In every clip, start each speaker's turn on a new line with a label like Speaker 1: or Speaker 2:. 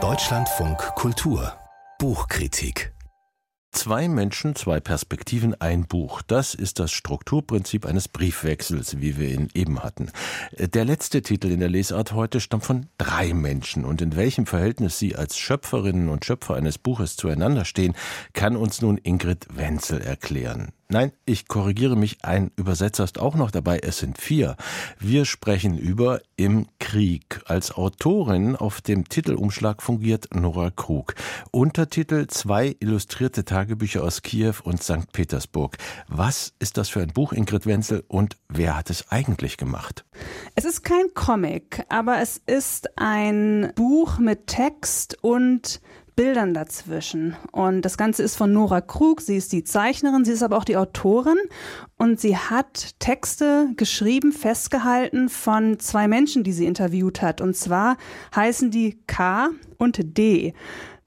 Speaker 1: Deutschlandfunk Kultur Buchkritik Zwei Menschen, zwei Perspektiven, ein Buch. Das ist das Strukturprinzip eines Briefwechsels, wie wir ihn eben hatten. Der letzte Titel in der Lesart heute stammt von drei Menschen. Und in welchem Verhältnis sie als Schöpferinnen und Schöpfer eines Buches zueinander stehen, kann uns nun Ingrid Wenzel erklären. Nein, ich korrigiere mich, ein Übersetzer ist auch noch dabei, es sind vier. Wir sprechen über Im Krieg. Als Autorin auf dem Titelumschlag fungiert Nora Krug. Untertitel zwei illustrierte Tagebücher aus Kiew und St. Petersburg. Was ist das für ein Buch, Ingrid Wenzel, und wer hat es eigentlich gemacht?
Speaker 2: Es ist kein Comic, aber es ist ein Buch mit Text und Bildern dazwischen. Und das Ganze ist von Nora Krug. Sie ist die Zeichnerin, sie ist aber auch die Autorin. Und sie hat Texte geschrieben, festgehalten von zwei Menschen, die sie interviewt hat. Und zwar heißen die K und D.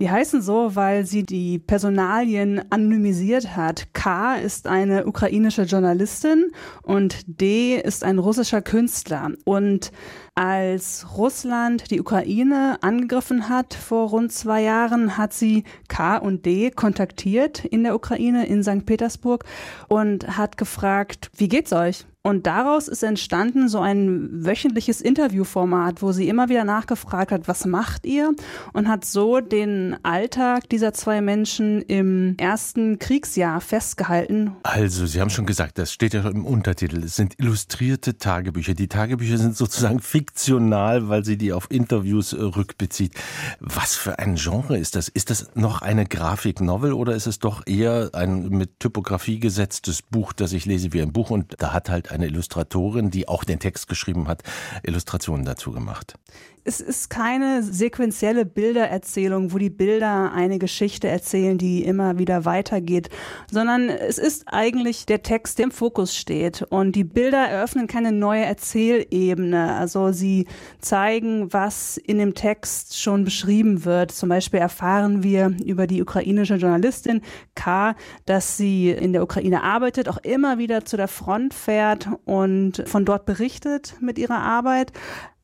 Speaker 2: Die heißen so, weil sie die Personalien anonymisiert hat. K ist eine ukrainische Journalistin und D ist ein russischer Künstler. Und als Russland die Ukraine angegriffen hat vor rund zwei Jahren, hat sie K und D kontaktiert in der Ukraine, in St. Petersburg und hat gefragt, wie geht's euch? Und daraus ist entstanden so ein wöchentliches Interviewformat, wo sie immer wieder nachgefragt hat, was macht ihr? Und hat so den Alltag dieser zwei Menschen im ersten Kriegsjahr festgehalten.
Speaker 1: Also, Sie haben schon gesagt, das steht ja im Untertitel, es sind illustrierte Tagebücher. Die Tagebücher sind sozusagen fiktional, weil sie die auf Interviews äh, rückbezieht. Was für ein Genre ist das? Ist das noch eine Grafiknovel oder ist es doch eher ein mit Typografie gesetztes Buch, das ich lese wie ein Buch und da hat halt eine Illustratorin, die auch den Text geschrieben hat, Illustrationen dazu gemacht
Speaker 2: es ist keine sequenzielle Bildererzählung, wo die Bilder eine Geschichte erzählen, die immer wieder weitergeht, sondern es ist eigentlich der Text, der im Fokus steht. Und die Bilder eröffnen keine neue Erzählebene. Also sie zeigen, was in dem Text schon beschrieben wird. Zum Beispiel erfahren wir über die ukrainische Journalistin K, dass sie in der Ukraine arbeitet, auch immer wieder zu der Front fährt und von dort berichtet mit ihrer Arbeit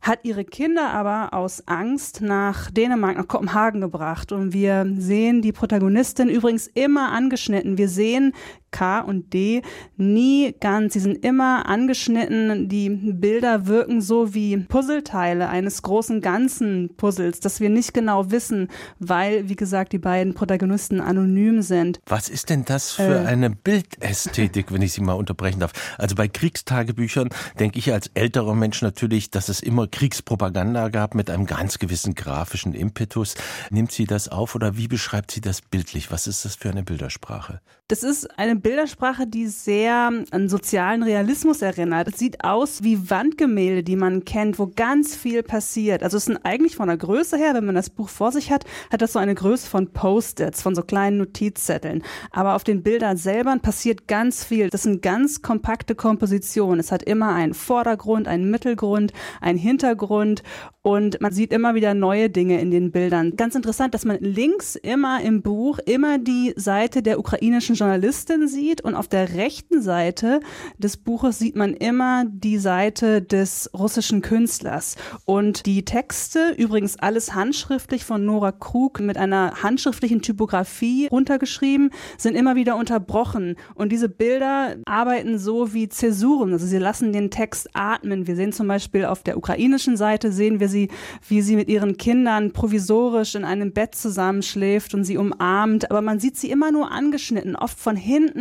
Speaker 2: hat ihre Kinder aber aus Angst nach Dänemark, nach Kopenhagen gebracht. Und wir sehen die Protagonistin übrigens immer angeschnitten. Wir sehen K und D nie ganz. Sie sind immer angeschnitten. Die Bilder wirken so wie Puzzleteile eines großen ganzen Puzzles, das wir nicht genau wissen, weil, wie gesagt, die beiden Protagonisten anonym sind.
Speaker 1: Was ist denn das für äh, eine Bildästhetik, wenn ich Sie mal unterbrechen darf? Also bei Kriegstagebüchern denke ich als älterer Mensch natürlich, dass es immer Kriegspropaganda gab mit einem ganz gewissen grafischen Impetus. Nimmt sie das auf oder wie beschreibt sie das bildlich? Was ist das für eine Bildersprache?
Speaker 2: Das ist eine Bildersprache, die sehr an sozialen Realismus erinnert. Es sieht aus wie Wandgemälde, die man kennt, wo ganz viel passiert. Also es sind eigentlich von der Größe her, wenn man das Buch vor sich hat, hat das so eine Größe von Post-its, von so kleinen Notizzetteln. Aber auf den Bildern selber passiert ganz viel. Das sind ganz kompakte Kompositionen. Es hat immer einen Vordergrund, einen Mittelgrund, einen Hintergrund und man sieht immer wieder neue Dinge in den Bildern. Ganz interessant, dass man links immer im Buch immer die Seite der ukrainischen Journalistin sieht und auf der rechten Seite des Buches sieht man immer die Seite des russischen Künstlers. Und die Texte, übrigens alles handschriftlich von Nora Krug mit einer handschriftlichen Typografie runtergeschrieben, sind immer wieder unterbrochen. Und diese Bilder arbeiten so wie Zäsuren. Also sie lassen den Text atmen. Wir sehen zum Beispiel auf der ukrainischen Seite sehen wir sie, wie sie mit ihren Kindern provisorisch in einem Bett zusammenschläft und sie umarmt. Aber man sieht sie immer nur angeschnitten oft von hinten,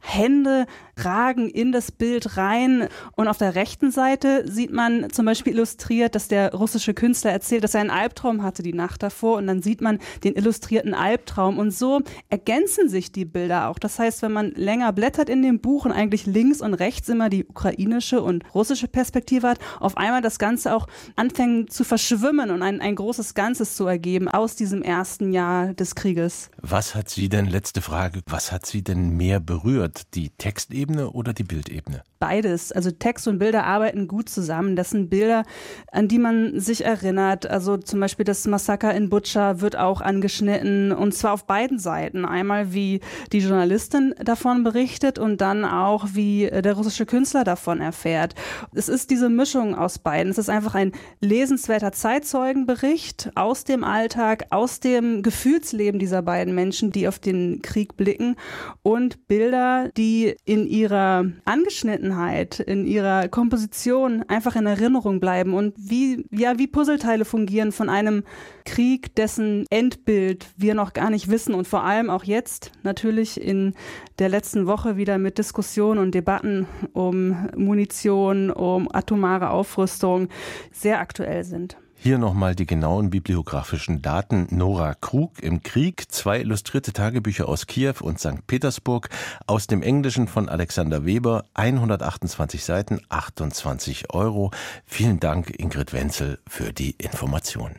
Speaker 2: Hände ragen in das Bild rein. Und auf der rechten Seite sieht man zum Beispiel illustriert, dass der russische Künstler erzählt, dass er einen Albtraum hatte die Nacht davor. Und dann sieht man den illustrierten Albtraum. Und so ergänzen sich die Bilder auch. Das heißt, wenn man länger blättert in dem Buch und eigentlich links und rechts immer die ukrainische und russische Perspektive hat, auf einmal das Ganze auch anfängt zu verschwimmen und ein, ein großes Ganzes zu ergeben aus diesem ersten Jahr des Krieges.
Speaker 1: Was hat Sie denn, letzte Frage, was hat Sie denn mehr berührt? Die Textebene oder die Bildebene?
Speaker 2: Beides. Also Text und Bilder arbeiten gut zusammen. Das sind Bilder, an die man sich erinnert. Also zum Beispiel das Massaker in Butcher wird auch angeschnitten und zwar auf beiden Seiten. Einmal wie die Journalistin davon berichtet und dann auch wie der russische Künstler davon erfährt. Es ist diese Mischung aus beiden. Es ist einfach ein lesenswerter Zeitzeugenbericht aus dem Alltag, aus dem Gefühlsleben dieser beiden Menschen, die auf den Krieg blicken und Bilder, die in ihrer Angeschnittenheit, in ihrer Komposition einfach in Erinnerung bleiben und wie, ja, wie Puzzleteile fungieren von einem Krieg, dessen Endbild wir noch gar nicht wissen und vor allem auch jetzt natürlich in der letzten Woche wieder mit Diskussionen und Debatten um Munition, um atomare Aufrüstung sehr aktuell sind.
Speaker 1: Hier nochmal die genauen bibliografischen Daten. Nora Krug im Krieg, zwei illustrierte Tagebücher aus Kiew und St. Petersburg, aus dem Englischen von Alexander Weber, 128 Seiten, 28 Euro. Vielen Dank, Ingrid Wenzel, für die Informationen.